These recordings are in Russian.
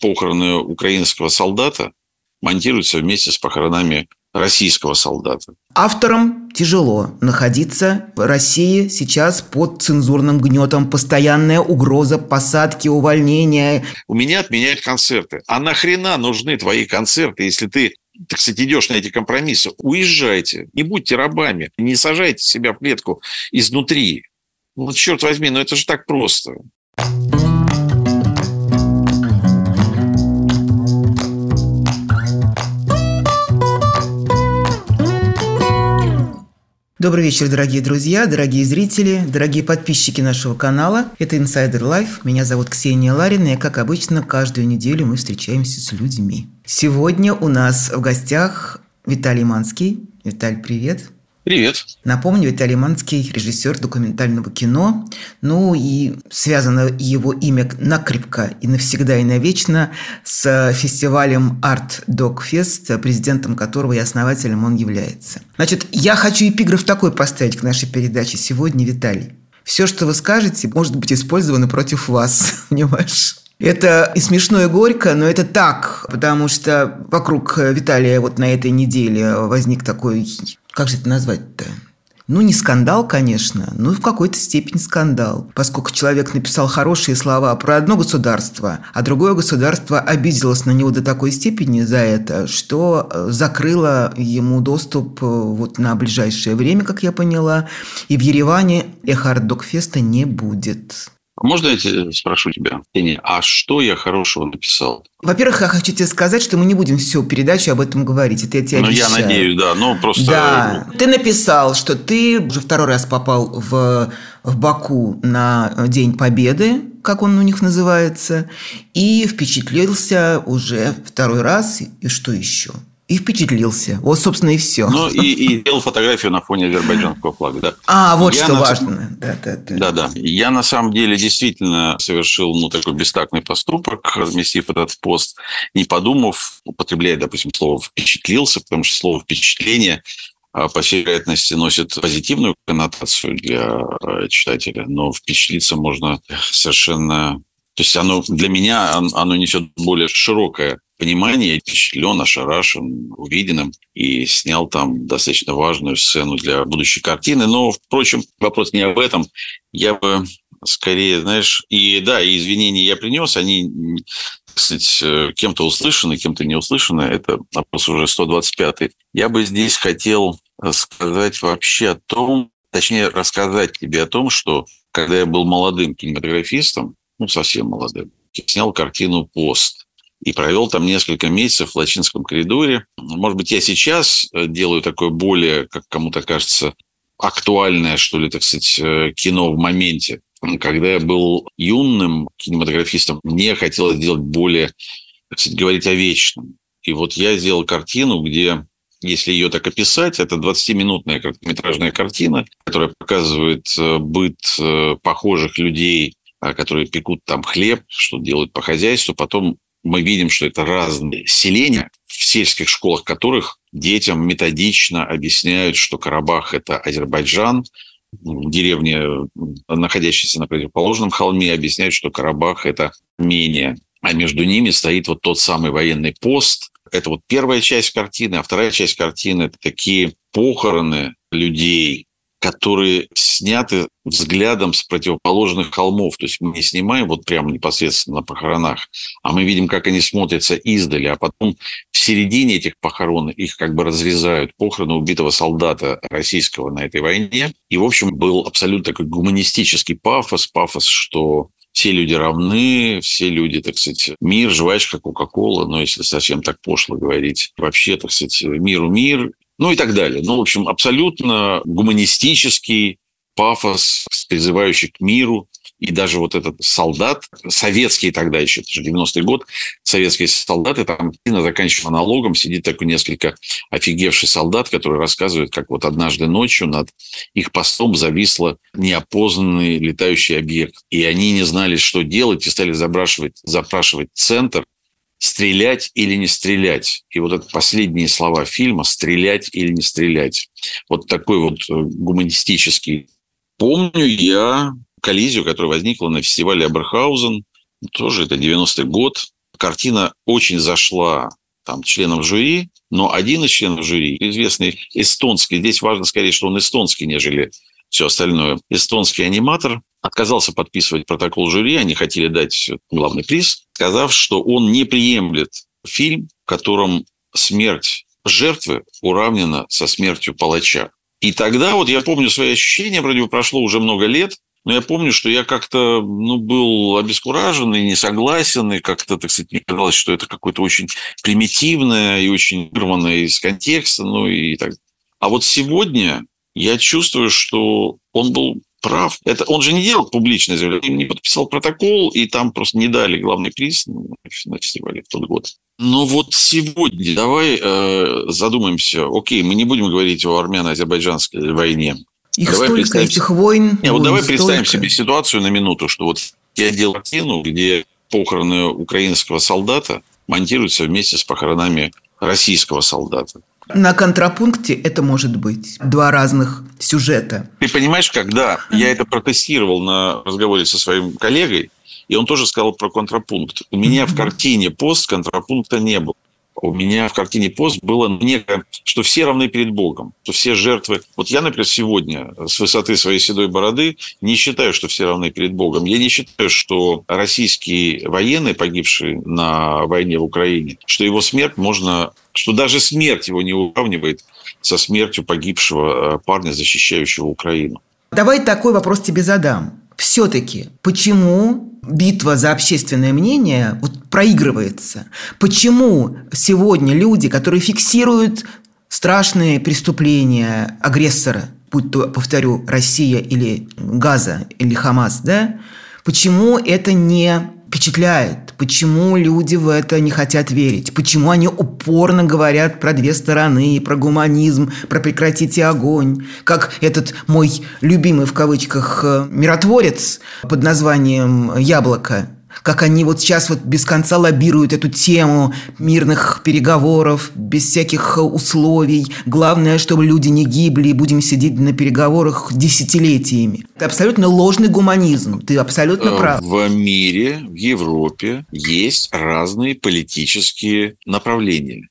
похороны украинского солдата монтируются вместе с похоронами российского солдата. Авторам тяжело находиться в России сейчас под цензурным гнетом. Постоянная угроза посадки, увольнения. У меня отменяют концерты. А нахрена нужны твои концерты, если ты так сказать, идешь на эти компромиссы, уезжайте, не будьте рабами, не сажайте себя в клетку изнутри. Ну, черт возьми, ну это же так просто. Добрый вечер, дорогие друзья, дорогие зрители, дорогие подписчики нашего канала. Это Insider Life. Меня зовут Ксения Ларина, и, как обычно, каждую неделю мы встречаемся с людьми. Сегодня у нас в гостях Виталий Манский. Виталь, привет. Привет. Напомню, Виталий Манский – режиссер документального кино. Ну и связано его имя накрепко и навсегда и навечно с фестивалем Art Dog Fest, президентом которого и основателем он является. Значит, я хочу эпиграф такой поставить к нашей передаче сегодня, Виталий. Все, что вы скажете, может быть использовано против вас, понимаешь? Это и смешно, и горько, но это так, потому что вокруг Виталия вот на этой неделе возник такой как же это назвать-то? Ну, не скандал, конечно, но в какой-то степени скандал, поскольку человек написал хорошие слова про одно государство, а другое государство обиделось на него до такой степени за это, что э, закрыло ему доступ э, вот на ближайшее время, как я поняла, и в Ереване Эхард Докфеста не будет. Можно я тебя спрошу тебя, Ксения, а что я хорошего написал? Во-первых, я хочу тебе сказать, что мы не будем всю передачу об этом говорить. Это я тебе Ну, обещаю. я надеюсь, да. Ну, просто... Да. Ты написал, что ты уже второй раз попал в, в Баку на День Победы, как он у них называется, и впечатлился уже второй раз. И что еще? И впечатлился. Вот, собственно, и все. Ну, и, и делал фотографию на фоне азербайджанского флага, да. А, вот я что на... важно. Да, да, да. да, да. Я, на самом деле, действительно совершил, ну, такой бестактный поступок, разместив этот пост, не подумав, употребляя, допустим, слово «впечатлился», потому что слово «впечатление» а, по всей вероятности носит позитивную коннотацию для э, читателя, но впечатлиться можно совершенно... То есть оно для меня оно несет более широкое понимание, впечатлен, ошарашен увиденным и снял там достаточно важную сцену для будущей картины. Но, впрочем, вопрос не об этом. Я бы скорее, знаешь, и да, и извинения я принес, они, кстати, кем-то услышаны, кем-то не услышаны. Это вопрос уже 125-й. Я бы здесь хотел сказать вообще о том, точнее, рассказать тебе о том, что когда я был молодым кинематографистом, ну, совсем молодым, снял картину «Пост», и провел там несколько месяцев в Лачинском коридоре. Может быть, я сейчас э, делаю такое более, как кому-то кажется, актуальное, что ли, так сказать, э, кино в моменте. Когда я был юным кинематографистом, мне хотелось делать более, так сказать, говорить о вечном. И вот я сделал картину, где, если ее так описать, это 20-минутная короткометражная картина, которая показывает э, быт похожих людей, которые пекут там хлеб, что делают по хозяйству, потом мы видим, что это разные селения, в сельских школах которых детям методично объясняют, что Карабах – это Азербайджан, деревни, находящиеся на противоположном холме, объясняют, что Карабах – это Армения. А между ними стоит вот тот самый военный пост. Это вот первая часть картины, а вторая часть картины – это такие похороны людей, которые сняты взглядом с противоположных холмов. То есть мы не снимаем вот прямо непосредственно на похоронах, а мы видим, как они смотрятся издали, а потом в середине этих похорон их как бы разрезают похороны убитого солдата российского на этой войне. И, в общем, был абсолютно такой гуманистический пафос, пафос, что все люди равны, все люди, так сказать, мир, жвачка, Кока-Кола, но если совсем так пошло говорить, вообще, так сказать, миру мир, ну и так далее. Ну, в общем, абсолютно гуманистический пафос, призывающий к миру. И даже вот этот солдат, советский тогда еще, это же 90-й год, советские солдаты, там заканчивая монологом, сидит такой несколько офигевший солдат, который рассказывает, как вот однажды ночью над их постом зависло неопознанный летающий объект. И они не знали, что делать, и стали запрашивать, запрашивать центр, стрелять или не стрелять. И вот это последние слова фильма «стрелять или не стрелять». Вот такой вот э, гуманистический. Помню я коллизию, которая возникла на фестивале Аберхаузен. Тоже это 90-й год. картина очень зашла там, членам жюри, но один из членов жюри, известный эстонский, здесь важно скорее, что он эстонский, нежели все остальное, эстонский аниматор, отказался подписывать протокол жюри, они хотели дать главный приз, сказав, что он не приемлет фильм, в котором смерть жертвы уравнена со смертью палача. И тогда вот я помню свои ощущения, вроде бы прошло уже много лет, но я помню, что я как-то ну, был обескуражен и не согласен, и как-то, так сказать, мне казалось, что это какое-то очень примитивное и очень вырванное из контекста. Ну, и так. А вот сегодня я чувствую, что он был прав. Это он же не делал публичное заявление, не подписал протокол, и там просто не дали главный приз на фестивале в тот год. Но вот сегодня давай э, задумаемся. Окей, мы не будем говорить о армяно-азербайджанской войне. Их давай столько, этих войн. Не, вот давай столько. представим себе ситуацию на минуту, что вот я делал картину, где похороны украинского солдата монтируются вместе с похоронами российского солдата. На контрапункте это может быть два разных сюжета. Ты понимаешь, когда я это протестировал на разговоре со своим коллегой, и он тоже сказал про контрапункт. У меня в картине пост контрапункта не было. У меня в картине пост было некое, что все равны перед Богом, что все жертвы. Вот я, например, сегодня с высоты своей седой бороды не считаю, что все равны перед Богом. Я не считаю, что российский военный, погибший на войне в Украине, что его смерть можно, что даже смерть его не уравнивает со смертью погибшего э, парня, защищающего Украину. Давай такой вопрос тебе задам все-таки почему битва за общественное мнение вот проигрывается? Почему сегодня люди, которые фиксируют страшные преступления агрессора, будь то, повторю, Россия или Газа или Хамас, да, почему это не впечатляет, почему люди в это не хотят верить, почему они упорно говорят про две стороны, про гуманизм, про прекратите огонь, как этот мой любимый в кавычках э, миротворец под названием «Яблоко», как они вот сейчас вот без конца лоббируют эту тему мирных переговоров, без всяких условий. Главное, чтобы люди не гибли, будем сидеть на переговорах десятилетиями. Это абсолютно ложный гуманизм. Ты абсолютно э, прав. В мире, в Европе есть разные политические направления.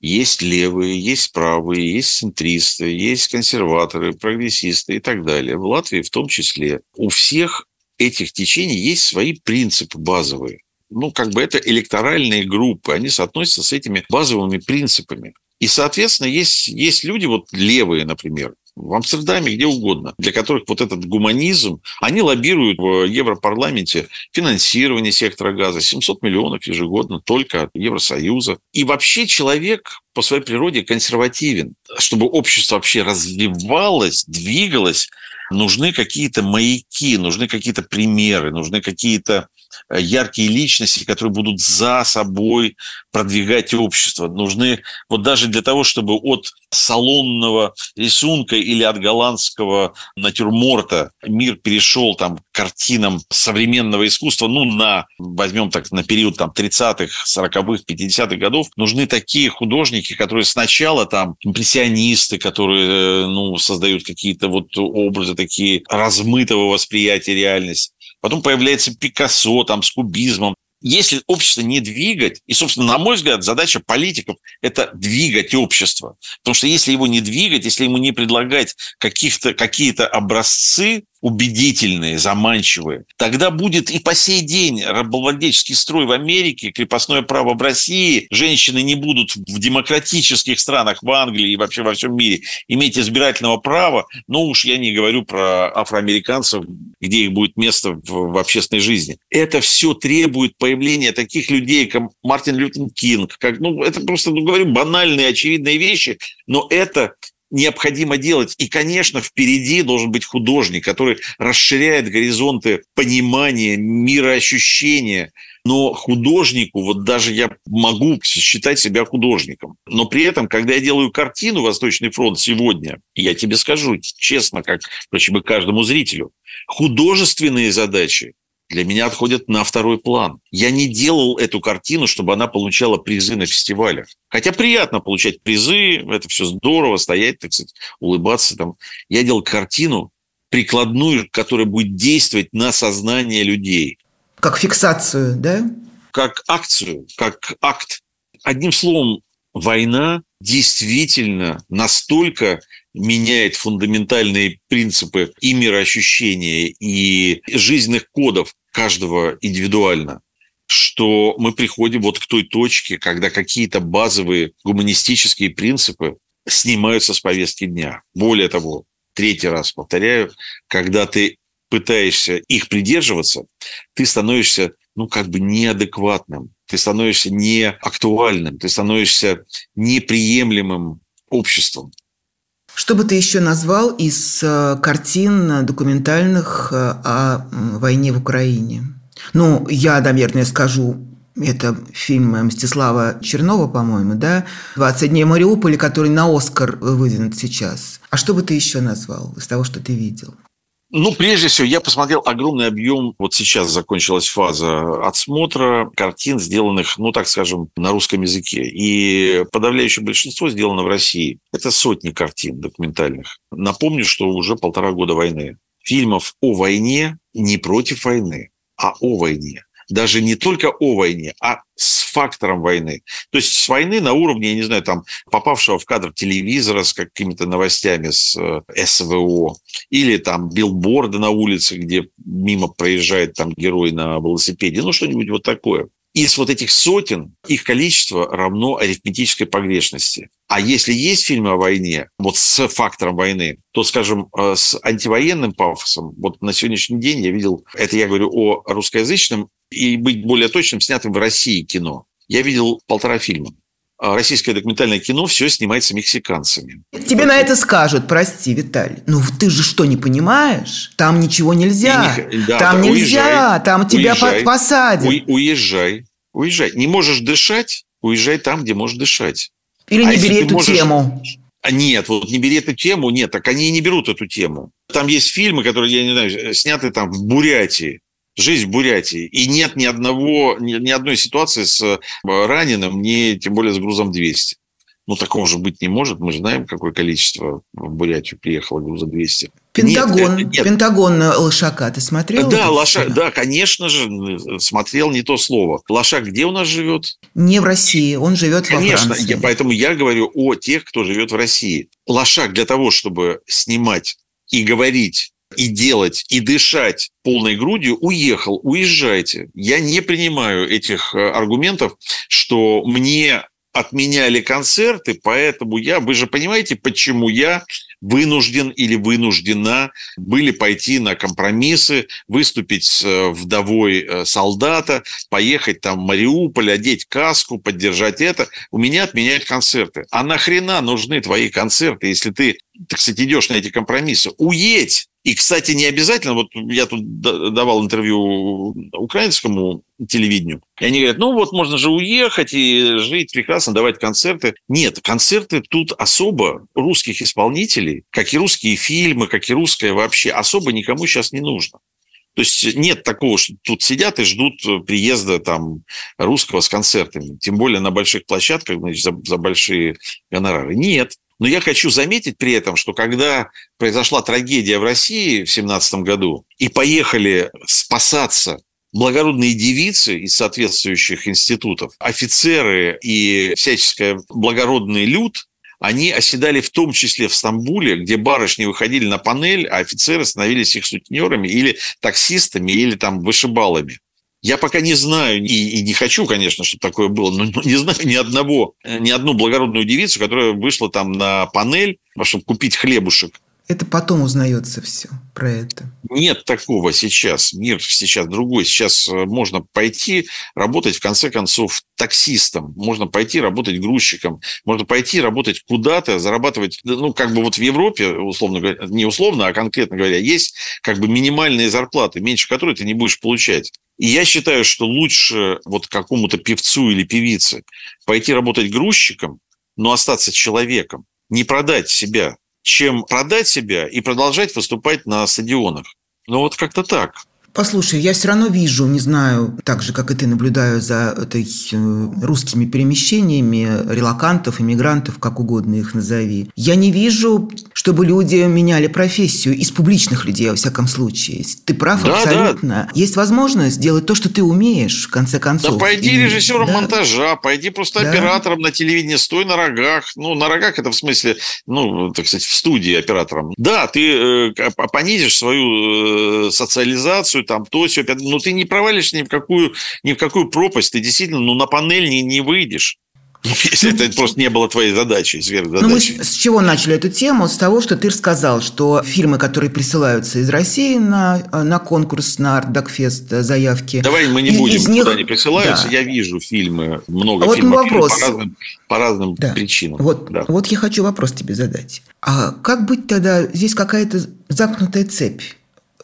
Есть левые, есть правые, есть центристы, есть консерваторы, прогрессисты и так далее. В Латвии в том числе. У всех этих течений есть свои принципы базовые. Ну, как бы это электоральные группы, они соотносятся с этими базовыми принципами. И, соответственно, есть, есть люди, вот левые, например, в Амстердаме, где угодно, для которых вот этот гуманизм, они лоббируют в Европарламенте финансирование сектора газа, 700 миллионов ежегодно только от Евросоюза. И вообще человек по своей природе консервативен. Чтобы общество вообще развивалось, двигалось, нужны какие-то маяки, нужны какие-то примеры, нужны какие-то яркие личности, которые будут за собой продвигать общество. Нужны вот даже для того, чтобы от салонного рисунка или от голландского натюрморта мир перешел там к картинам современного искусства, ну, на, возьмем так, на период там 30-х, 40-х, 50-х годов, нужны такие художники, которые сначала там импрессионисты, которые, э, ну, создают какие-то вот образы такие размытого восприятия реальности. Потом появляется Пикассо там с кубизмом. Если общество не двигать, и, собственно, на мой взгляд, задача политиков – это двигать общество. Потому что если его не двигать, если ему не предлагать каких-то, какие-то образцы, убедительные, заманчивые, тогда будет и по сей день рабовладельческий строй в Америке, крепостное право в России, женщины не будут в демократических странах, в Англии и вообще во всем мире иметь избирательного права, ну уж я не говорю про афроамериканцев, где их будет место в, в общественной жизни. Это все требует появления таких людей, как Мартин Лютер Кинг, как, ну, это просто, ну, говорю, банальные, очевидные вещи, но это необходимо делать. И, конечно, впереди должен быть художник, который расширяет горизонты понимания, мироощущения. Но художнику, вот даже я могу считать себя художником. Но при этом, когда я делаю картину «Восточный фронт» сегодня, я тебе скажу честно, как, впрочем, и каждому зрителю, художественные задачи для меня отходят на второй план. Я не делал эту картину, чтобы она получала призы на фестивалях. Хотя приятно получать призы, это все здорово, стоять, так сказать, улыбаться. Там. Я делал картину прикладную, которая будет действовать на сознание людей. Как фиксацию, да? как акцию, как акт. Одним словом, война действительно настолько меняет фундаментальные принципы и мироощущения, и жизненных кодов каждого индивидуально, что мы приходим вот к той точке, когда какие-то базовые гуманистические принципы снимаются с повестки дня. Более того, третий раз повторяю, когда ты пытаешься их придерживаться, ты становишься, ну, как бы неадекватным, ты становишься неактуальным, ты становишься неприемлемым обществом. Что бы ты еще назвал из э, картин документальных э, о войне в Украине? Ну, я, наверное, скажу это фильм Мстислава Чернова, по-моему, да? «20 дней Мариуполя», который на «Оскар» выдвинут сейчас. А что бы ты еще назвал из того, что ты видел? Ну, прежде всего, я посмотрел огромный объем, вот сейчас закончилась фаза отсмотра картин, сделанных, ну, так скажем, на русском языке. И подавляющее большинство сделано в России. Это сотни картин документальных. Напомню, что уже полтора года войны. Фильмов о войне не против войны, а о войне даже не только о войне, а с фактором войны. То есть с войны на уровне, я не знаю, там, попавшего в кадр телевизора с какими-то новостями с э, СВО, или там билборды на улице, где мимо проезжает там герой на велосипеде, ну что-нибудь вот такое. Из вот этих сотен их количество равно арифметической погрешности. А если есть фильмы о войне, вот с фактором войны, то, скажем, э, с антивоенным пафосом, вот на сегодняшний день я видел, это я говорю о русскоязычном и быть более точным, снятым в России кино. Я видел полтора фильма. А российское документальное кино все снимается мексиканцами. Тебе на это скажут, прости, Виталий. Ну ты же что, не понимаешь? Там ничего нельзя. Не, да, там да, нельзя, уезжай, там тебя уезжай, посадят. У, уезжай, уезжай. Не можешь дышать, уезжай там, где можешь дышать. Или а не бери эту можешь... тему. А нет, вот не бери эту тему, нет, так они и не берут эту тему. Там есть фильмы, которые, я не знаю, сняты там в Бурятии жизнь в Бурятии. И нет ни одного, ни, ни одной ситуации с э, раненым, ни тем более с грузом 200. Ну, такого же быть не может. Мы же знаем, какое количество в Бурятию приехало груза 200. Пентагон, нет, нет. Пентагон Лошака, ты смотрел? Да, Лошак, да, конечно же, смотрел не то слово. Лошак где у нас живет? Не в России, он живет конечно, во Франции. Я, поэтому я говорю о тех, кто живет в России. Лошак для того, чтобы снимать и говорить и делать, и дышать полной грудью, уехал, уезжайте. Я не принимаю этих э, аргументов, что мне отменяли концерты, поэтому я, вы же понимаете, почему я вынужден или вынуждена были пойти на компромиссы, выступить с э, вдовой э, солдата, поехать там в Мариуполь, одеть каску, поддержать это. У меня отменяют концерты. А нахрена нужны твои концерты, если ты, так сказать, идешь на эти компромиссы? Уедь! И, кстати, не обязательно, вот я тут давал интервью украинскому телевидению, и они говорят, ну вот можно же уехать и жить прекрасно, давать концерты. Нет, концерты тут особо русских исполнителей, как и русские фильмы, как и русское вообще, особо никому сейчас не нужно. То есть нет такого, что тут сидят и ждут приезда там русского с концертами, тем более на больших площадках, значит, за, за большие гонорары. Нет, но я хочу заметить при этом, что когда произошла трагедия в России в 17 году и поехали спасаться благородные девицы из соответствующих институтов, офицеры и всяческое благородный люд, они оседали в том числе в Стамбуле, где барышни выходили на панель, а офицеры становились их сутенерами или таксистами, или там вышибалами. Я пока не знаю и, и не хочу, конечно, чтобы такое было, но не знаю ни одного, ни одну благородную девицу, которая вышла там на панель, чтобы купить хлебушек. Это потом узнается все про это. Нет такого сейчас. Мир сейчас другой. Сейчас э, можно пойти работать, в конце концов, таксистом. Можно пойти работать грузчиком. Можно пойти работать куда-то, зарабатывать. Ну, как бы вот в Европе, условно говоря, не условно, а конкретно говоря, есть как бы минимальные зарплаты, меньше которой ты не будешь получать. И я считаю, что лучше вот какому-то певцу или певице пойти работать грузчиком, но остаться человеком, не продать себя, чем продать себя и продолжать выступать на стадионах. Ну вот как-то так. Послушай, я все равно вижу, не знаю, так же, как и ты, наблюдаю за этой э, русскими перемещениями релакантов, иммигрантов, как угодно их назови. Я не вижу, чтобы люди меняли профессию из публичных людей, во всяком случае. Ты прав да, абсолютно. Да. Есть возможность сделать то, что ты умеешь, в конце концов. Да пойди и, режиссером да. монтажа, пойди просто да. оператором на телевидении, стой на рогах. Ну, на рогах это в смысле, ну, так сказать, в студии оператором. Да, ты э, понизишь свою э, социализацию, там то, все, но ты не провалишь ни в какую, ни в какую пропасть, ты действительно ну, на панель не, не выйдешь. Если это просто не было твоей задачей, сверхзадачей. Ну, мы с чего начали эту тему? С того, что ты рассказал, что фильмы, которые присылаются из России на, на конкурс на Артдокфест заявки... Давай мы не будем, них... куда они присылаются. Да. Я вижу фильмы, много а фильмов, вот вопрос. по разным, по разным да. причинам. Вот, да. вот я хочу вопрос тебе задать. А как быть тогда? Здесь какая-то замкнутая цепь.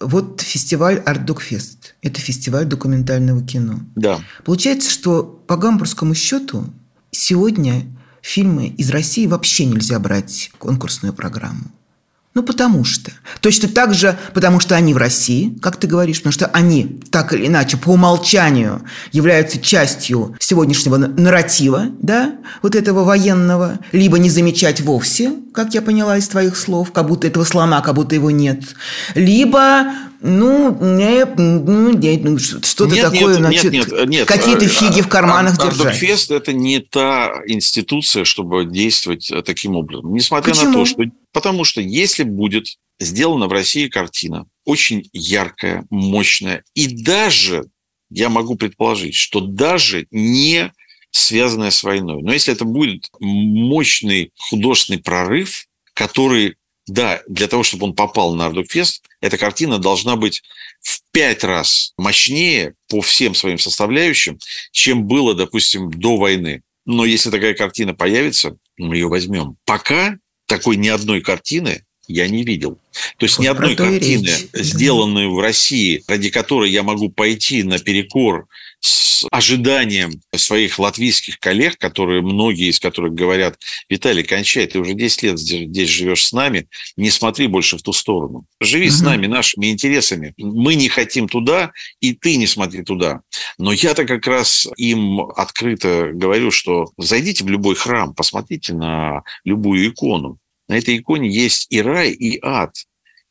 Вот фестиваль Артдокфест. Это фестиваль документального кино. Да. Получается, что по гамбургскому счету сегодня фильмы из России вообще нельзя брать в конкурсную программу. Ну, потому что. Точно так же, потому что они в России, как ты говоришь, потому что они так или иначе по умолчанию являются частью сегодняшнего нарратива, да, вот этого военного, либо не замечать вовсе, как я поняла из твоих слов, как будто этого слона, как будто его нет, либо ну, не, ну, ну что-то нет, такое, нет, значит, нет, нет, нет. какие-то фиги в карманах Ар- держать. Ардокфест – это не та институция, чтобы действовать таким образом. Несмотря Почему? на то, что Потому что если будет сделана в России картина, очень яркая, мощная, и даже, я могу предположить, что даже не связанная с войной, но если это будет мощный художественный прорыв, который, да, для того, чтобы он попал на Ардукфест, эта картина должна быть в пять раз мощнее по всем своим составляющим, чем было, допустим, до войны. Но если такая картина появится, мы ее возьмем. Пока такой ни одной картины я не видел. То есть ни одной картины, речь. сделанной в России, ради которой я могу пойти наперекор с ожиданием своих латвийских коллег, которые, многие из которых говорят, Виталий, кончай, ты уже 10 лет здесь живешь с нами, не смотри больше в ту сторону. Живи угу. с нами, нашими интересами. Мы не хотим туда, и ты не смотри туда. Но я-то как раз им открыто говорю, что зайдите в любой храм, посмотрите на любую икону. На этой иконе есть и рай, и ад.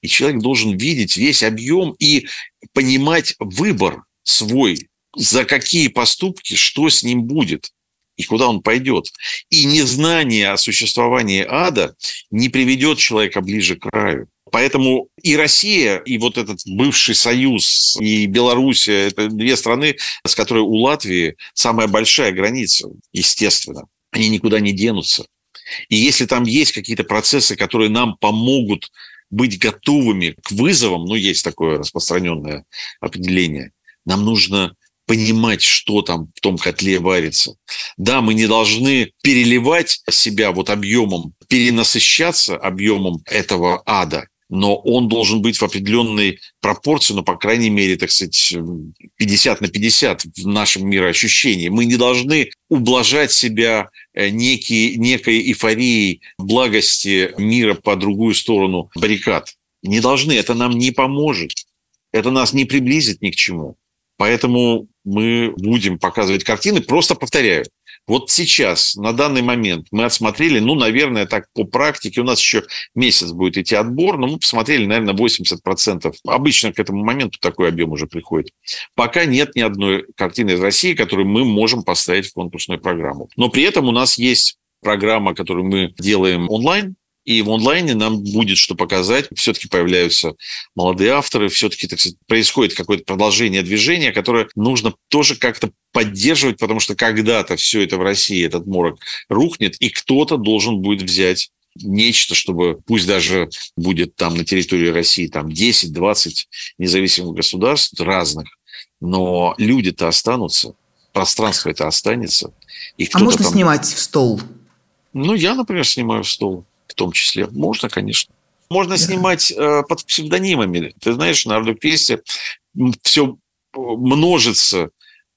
И человек должен видеть весь объем и понимать выбор свой, за какие поступки, что с ним будет и куда он пойдет. И незнание о существовании ада не приведет человека ближе к раю. Поэтому и Россия, и вот этот бывший союз, и Белоруссия – это две страны, с которой у Латвии самая большая граница, естественно. Они никуда не денутся. И если там есть какие-то процессы, которые нам помогут быть готовыми к вызовам, ну, есть такое распространенное определение, нам нужно понимать, что там в том котле варится. Да, мы не должны переливать себя вот объемом, перенасыщаться объемом этого ада, но он должен быть в определенной пропорции, ну, по крайней мере, так сказать, 50 на 50 в нашем мироощущении. Мы не должны ублажать себя э, некий, некой эйфорией благости мира по другую сторону баррикад. Не должны, это нам не поможет. Это нас не приблизит ни к чему. Поэтому мы будем показывать картины, просто повторяю, вот сейчас, на данный момент, мы отсмотрели, ну, наверное, так по практике, у нас еще месяц будет идти отбор, но мы посмотрели, наверное, 80%. Обычно к этому моменту такой объем уже приходит. Пока нет ни одной картины из России, которую мы можем поставить в конкурсную программу. Но при этом у нас есть программа, которую мы делаем онлайн, и в онлайне нам будет что показать. Все-таки появляются молодые авторы, все-таки так сказать, происходит какое-то продолжение движения, которое нужно тоже как-то поддерживать, потому что когда-то все это в России, этот морок рухнет, и кто-то должен будет взять нечто, чтобы пусть даже будет там на территории России там 10-20 независимых государств разных, но люди-то останутся, пространство это останется. И а можно там... снимать в стол? Ну, я, например, снимаю в стол в том числе. Можно, конечно. Можно снимать э, под псевдонимами. Ты знаешь, на Ардуквесте все множится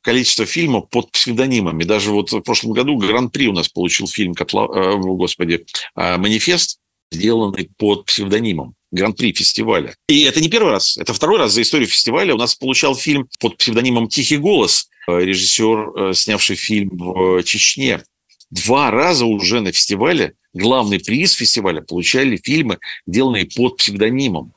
количество фильмов под псевдонимами. Даже вот в прошлом году Гран-при у нас получил фильм, Котла... э, господи, э, «Манифест», сделанный под псевдонимом гран-при фестиваля. И это не первый раз, это второй раз за историю фестиваля у нас получал фильм под псевдонимом «Тихий голос», э, режиссер, э, снявший фильм в Чечне. Два раза уже на фестивале главный приз фестиваля получали фильмы, деланные под псевдонимом.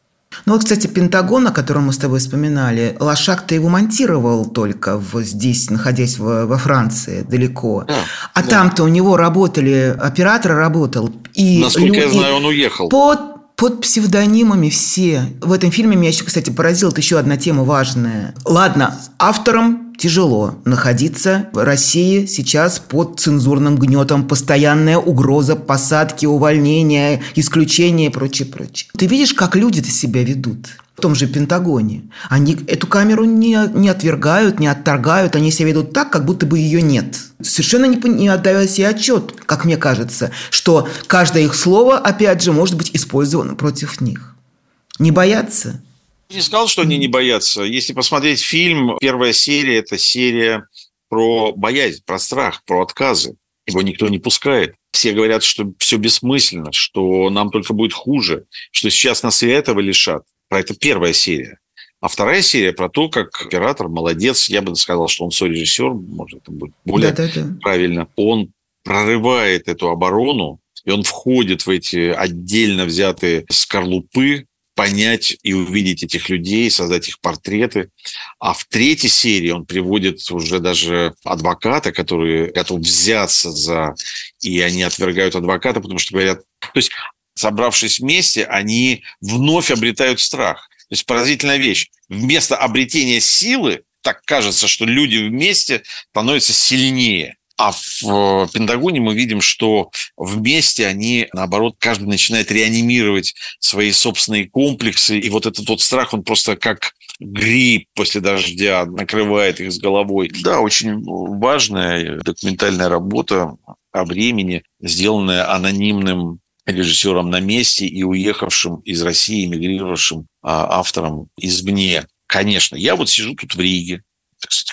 Ну вот, кстати, Пентагон, о котором мы с тобой вспоминали, Лошак-то его монтировал только в, здесь, находясь в, во Франции, далеко. Да, а да. там-то у него работали, оператор работал. И Насколько люди, я знаю, он уехал. Под под псевдонимами все. В этом фильме меня еще, кстати, поразила еще одна тема важная. Ладно, авторам тяжело находиться в России сейчас под цензурным гнетом. Постоянная угроза посадки, увольнения, исключения и прочее, прочее. Ты видишь, как люди-то себя ведут? в том же Пентагоне. Они эту камеру не, не отвергают, не отторгают, они себя ведут так, как будто бы ее нет. Совершенно не, не отдавая себе отчет, как мне кажется, что каждое их слово, опять же, может быть использовано против них. Не боятся? Не сказал, что они не боятся. Если посмотреть фильм, первая серия – это серия про боязнь, про страх, про отказы. Его никто не пускает. Все говорят, что все бессмысленно, что нам только будет хуже, что сейчас нас и этого лишат. Про это первая серия. А вторая серия про то, как оператор молодец. Я бы сказал, что он сорежиссер, может, это будет более да, да, да. правильно. Он прорывает эту оборону, и он входит в эти отдельно взятые скорлупы, понять и увидеть этих людей, создать их портреты. А в третьей серии он приводит уже даже адвоката, который готов взяться за... И они отвергают адвоката, потому что говорят... То есть собравшись вместе, они вновь обретают страх. То есть поразительная вещь. Вместо обретения силы, так кажется, что люди вместе становятся сильнее. А в э, Пентагоне мы видим, что вместе они, наоборот, каждый начинает реанимировать свои собственные комплексы. И вот этот вот страх, он просто как гриб после дождя накрывает их с головой. Да, очень важная документальная работа о времени, сделанная анонимным режиссером на месте и уехавшим из России, эмигрировавшим а, автором извне. Конечно, я вот сижу тут в Риге,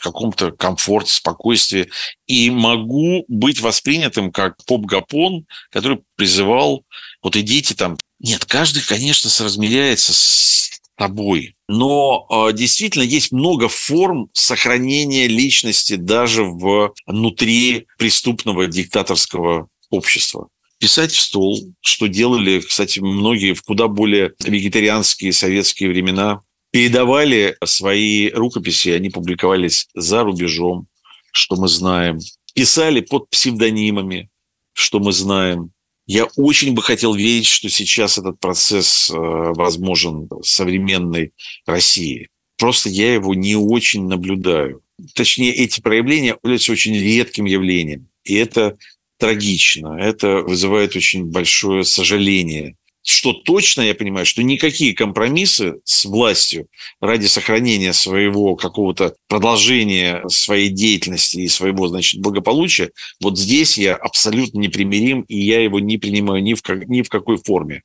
каком-то комфорте, спокойствии, и могу быть воспринятым как поп-гапон, который призывал, вот идите там. Нет, каждый, конечно, соразмеряется с тобой, но э, действительно есть много форм сохранения личности даже внутри преступного диктаторского общества. Писать в стол, что делали, кстати, многие в куда более вегетарианские советские времена, передавали свои рукописи, они публиковались за рубежом, что мы знаем, писали под псевдонимами, что мы знаем. Я очень бы хотел верить, что сейчас этот процесс э, возможен в современной России. Просто я его не очень наблюдаю. Точнее, эти проявления являются очень редким явлением. И это трагично. Это вызывает очень большое сожаление. Что точно я понимаю, что никакие компромиссы с властью ради сохранения своего какого-то продолжения своей деятельности и своего, значит, благополучия, вот здесь я абсолютно непримирим, и я его не принимаю ни в, как, ни в какой форме.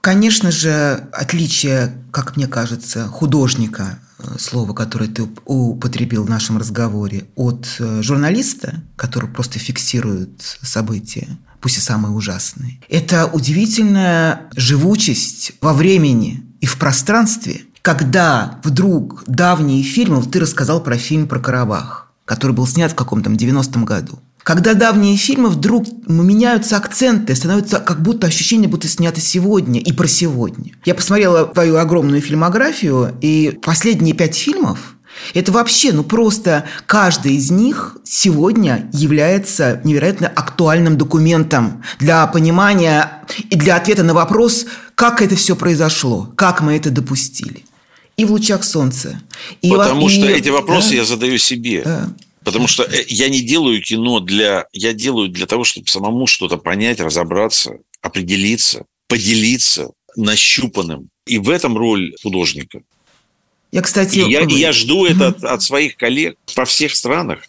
Конечно же, отличие, как мне кажется, художника слово, которое ты употребил в нашем разговоре, от э, журналиста, который просто фиксирует события, пусть и самые ужасные. Это удивительная живучесть во времени и в пространстве, когда вдруг давние фильмы, вот ты рассказал про фильм про Карабах, который был снят в каком-то 90-м году. Когда давние фильмы вдруг меняются акценты, становится как будто ощущение, будто сняты сегодня и про сегодня. Я посмотрела твою огромную фильмографию, и последние пять фильмов это вообще, ну просто каждый из них сегодня является невероятно актуальным документом для понимания и для ответа на вопрос, как это все произошло, как мы это допустили. И в лучах солнца. И Потому и, что эти вопросы да, я задаю себе. Да. Потому что э, я не делаю кино для... Я делаю для того, чтобы самому что-то понять, разобраться, определиться, поделиться нащупанным. И в этом роль художника. Я, кстати... И я, и я жду это от, от своих коллег во всех странах.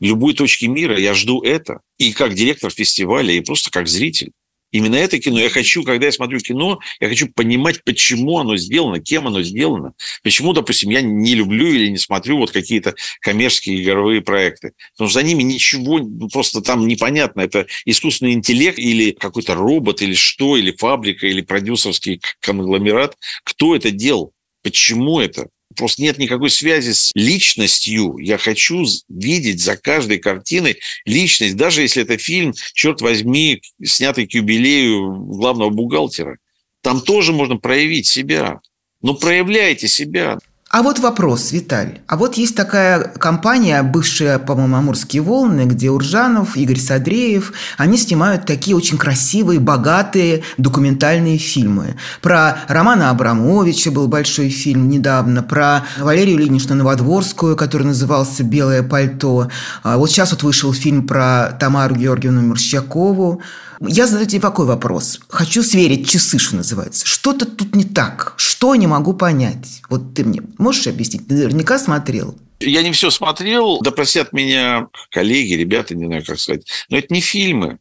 Любой точке мира я жду это. И как директор фестиваля, и просто как зритель. Именно это кино. Я хочу, когда я смотрю кино, я хочу понимать, почему оно сделано, кем оно сделано. Почему, допустим, я не люблю или не смотрю вот какие-то коммерческие игровые проекты. Потому что за ними ничего, просто там непонятно. Это искусственный интеллект или какой-то робот, или что, или фабрика, или продюсерский конгломерат. Кто это делал? Почему это? Просто нет никакой связи с личностью. Я хочу видеть за каждой картиной личность, даже если это фильм, черт возьми, снятый к юбилею главного бухгалтера. Там тоже можно проявить себя. Но проявляйте себя. А вот вопрос, Виталь. А вот есть такая компания, бывшая, по-моему, «Амурские волны», где Уржанов, Игорь Садреев, они снимают такие очень красивые, богатые документальные фильмы. Про Романа Абрамовича был большой фильм недавно, про Валерию Ильиничну Новодворскую, который назывался «Белое пальто». А вот сейчас вот вышел фильм про Тамару Георгиевну Морщакову. Я задаю тебе такой вопрос. Хочу сверить часы, что называется. Что-то тут не так. Что не могу понять? Вот ты мне можешь объяснить? Ты наверняка смотрел. Я не все смотрел, да простят меня коллеги, ребята, не знаю, как сказать. Но это не фильмы.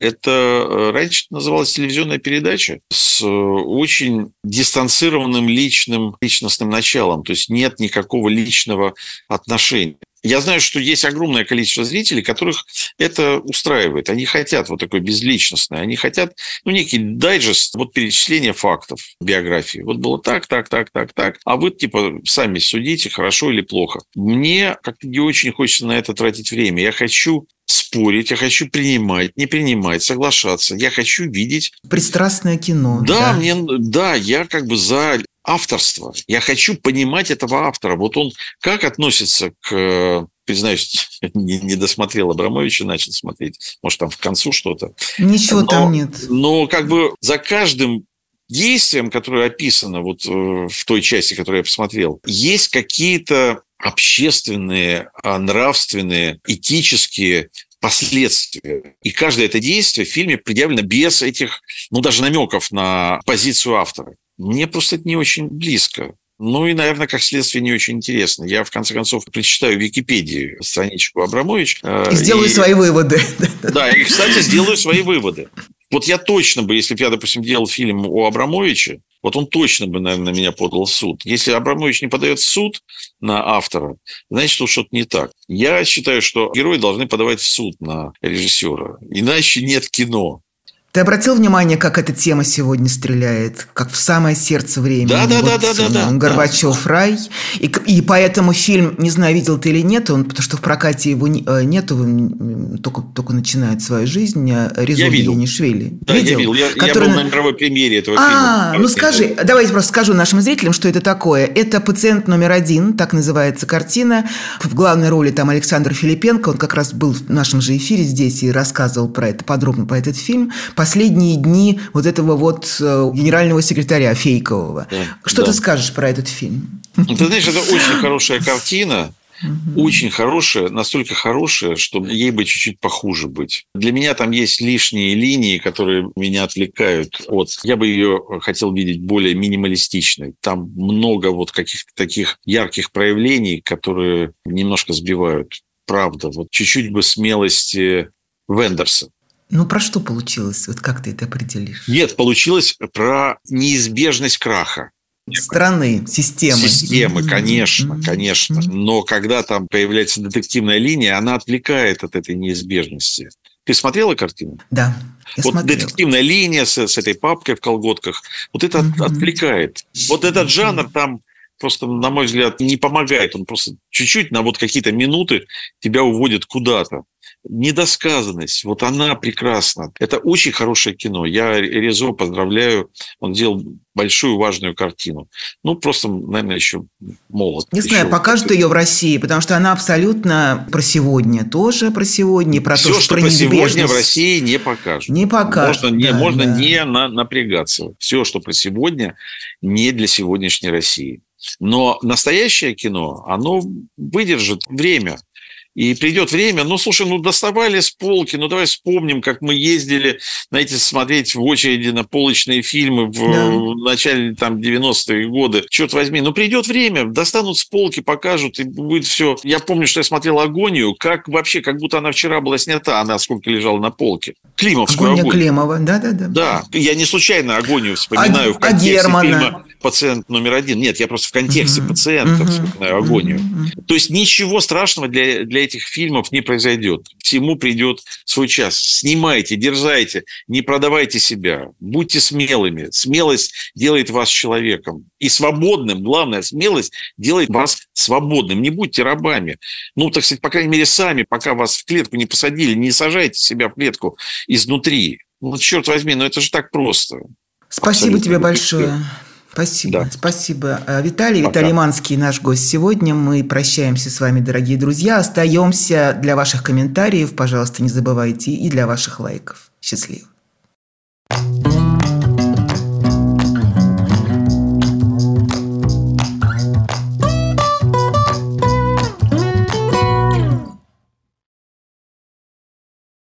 Это э, раньше называлась телевизионная передача с э, очень дистанцированным личным личностным началом. То есть нет никакого личного отношения. Я знаю, что есть огромное количество зрителей, которых это устраивает. Они хотят вот такой безличностный. Они хотят, ну, некий дайджест, вот перечисление фактов биографии. Вот было так, так, так, так, так. А вы, типа, сами судите, хорошо или плохо. Мне как-то не очень хочется на это тратить время. Я хочу спорить, я хочу принимать, не принимать, соглашаться. Я хочу видеть... Пристрастное кино. Да, да. мне, да, я как бы за авторство. Я хочу понимать этого автора. Вот он как относится к признаюсь, не, не досмотрел Абрамовича, начал смотреть. Может, там в концу что-то. Ничего но, там нет. Но как бы за каждым действием, которое описано вот э, в той части, которую я посмотрел, есть какие-то общественные, а, нравственные, этические последствия. И каждое это действие в фильме предъявлено без этих, ну, даже намеков на позицию автора. Мне просто это не очень близко. Ну и, наверное, как следствие, не очень интересно. Я, в конце концов, прочитаю в Википедии страничку Абрамович. Э, и сделаю и... свои выводы. Да, и, кстати, сделаю свои выводы. Вот я точно бы, если бы я, допустим, делал фильм о Абрамовиче, вот он точно бы, наверное, на меня подал в суд. Если Абрамович не подает в суд на автора, значит, что-то не так. Я считаю, что герои должны подавать в суд на режиссера. Иначе нет кино. Ты обратил внимание, как эта тема сегодня стреляет, как в самое сердце времени? Да, да, вот, да, да, да, да. Горбачев да. рай. И, и поэтому фильм, не знаю, видел ты или нет, он, потому что в прокате его э, нету, только, только начинает свою жизнь. Э, Резо я видел. Швели. Да, видел? я видел. Я, который... я был на мировой премьере этого а, фильма. ну скажи, давайте просто скажу нашим зрителям, что это такое. Это «Пациент номер один», так называется картина. В главной роли там Александр Филипенко, он как раз был в нашем же эфире здесь и рассказывал про это подробно, про этот фильм последние дни вот этого вот э, генерального секретаря Фейкового. Да, Что да. ты скажешь про этот фильм? Ты знаешь, это очень хорошая картина. Очень хорошая, настолько хорошая, что ей бы чуть-чуть похуже быть. Для меня там есть лишние линии, которые меня отвлекают от... Я бы ее хотел видеть более минималистичной. Там много вот каких-то таких ярких проявлений, которые немножко сбивают. Правда, вот чуть-чуть бы смелости Вендерса. Ну, про что получилось? Вот как ты это определишь? Нет, получилось про неизбежность краха. Страны, системы. Системы, конечно, mm-hmm. конечно. Но когда там появляется детективная линия, она отвлекает от этой неизбежности. Ты смотрела картину? Да. Я вот смотрела. детективная линия с, с этой папкой в колготках, вот это mm-hmm. отвлекает. Вот этот жанр там просто, на мой взгляд, не помогает. Он просто чуть-чуть на вот какие-то минуты тебя уводит куда-то недосказанность, вот она прекрасна. Это очень хорошее кино. Я Резо поздравляю, он делал большую важную картину. Ну, просто, наверное, еще молод. Не еще знаю, покажут ее в России, потому что она абсолютно про сегодня тоже про сегодня, про Все, то, что про, про сегодня в России не покажут. Не покажут. Можно, не, можно да. не на, напрягаться. Все, что про сегодня, не для сегодняшней России. Но настоящее кино, оно выдержит время. И придет время, ну, слушай, ну, доставали с полки, ну, давай вспомним, как мы ездили, знаете, смотреть в очереди на полочные фильмы в, да. в начале там 90-е годы. Черт возьми, ну, придет время, достанут с полки, покажут, и будет все. Я помню, что я смотрел «Агонию», как вообще, как будто она вчера была снята, она сколько лежала на полке. Климовскую «Агония» Агонию. Климова, да-да-да. Да, я не случайно «Агонию» вспоминаю а, в контексте а фильма «Пациент номер один». Нет, я просто в контексте угу. пациента угу. вспоминаю «Агонию». Угу. То есть ничего страшного для, для этих фильмов не произойдет. Всему придет свой час. Снимайте, дерзайте, не продавайте себя. Будьте смелыми. Смелость делает вас человеком. И свободным, главное, смелость делает вас свободным. Не будьте рабами. Ну, так сказать, по крайней мере, сами, пока вас в клетку не посадили, не сажайте себя в клетку изнутри. Ну, черт возьми, ну это же так просто. Спасибо Абсолютно тебе большое. Спасибо, да. спасибо. Э, Виталий, Пока. Виталий Манский наш гость сегодня. Мы прощаемся с вами, дорогие друзья. Остаемся для ваших комментариев, пожалуйста, не забывайте, и для ваших лайков. Счастливо.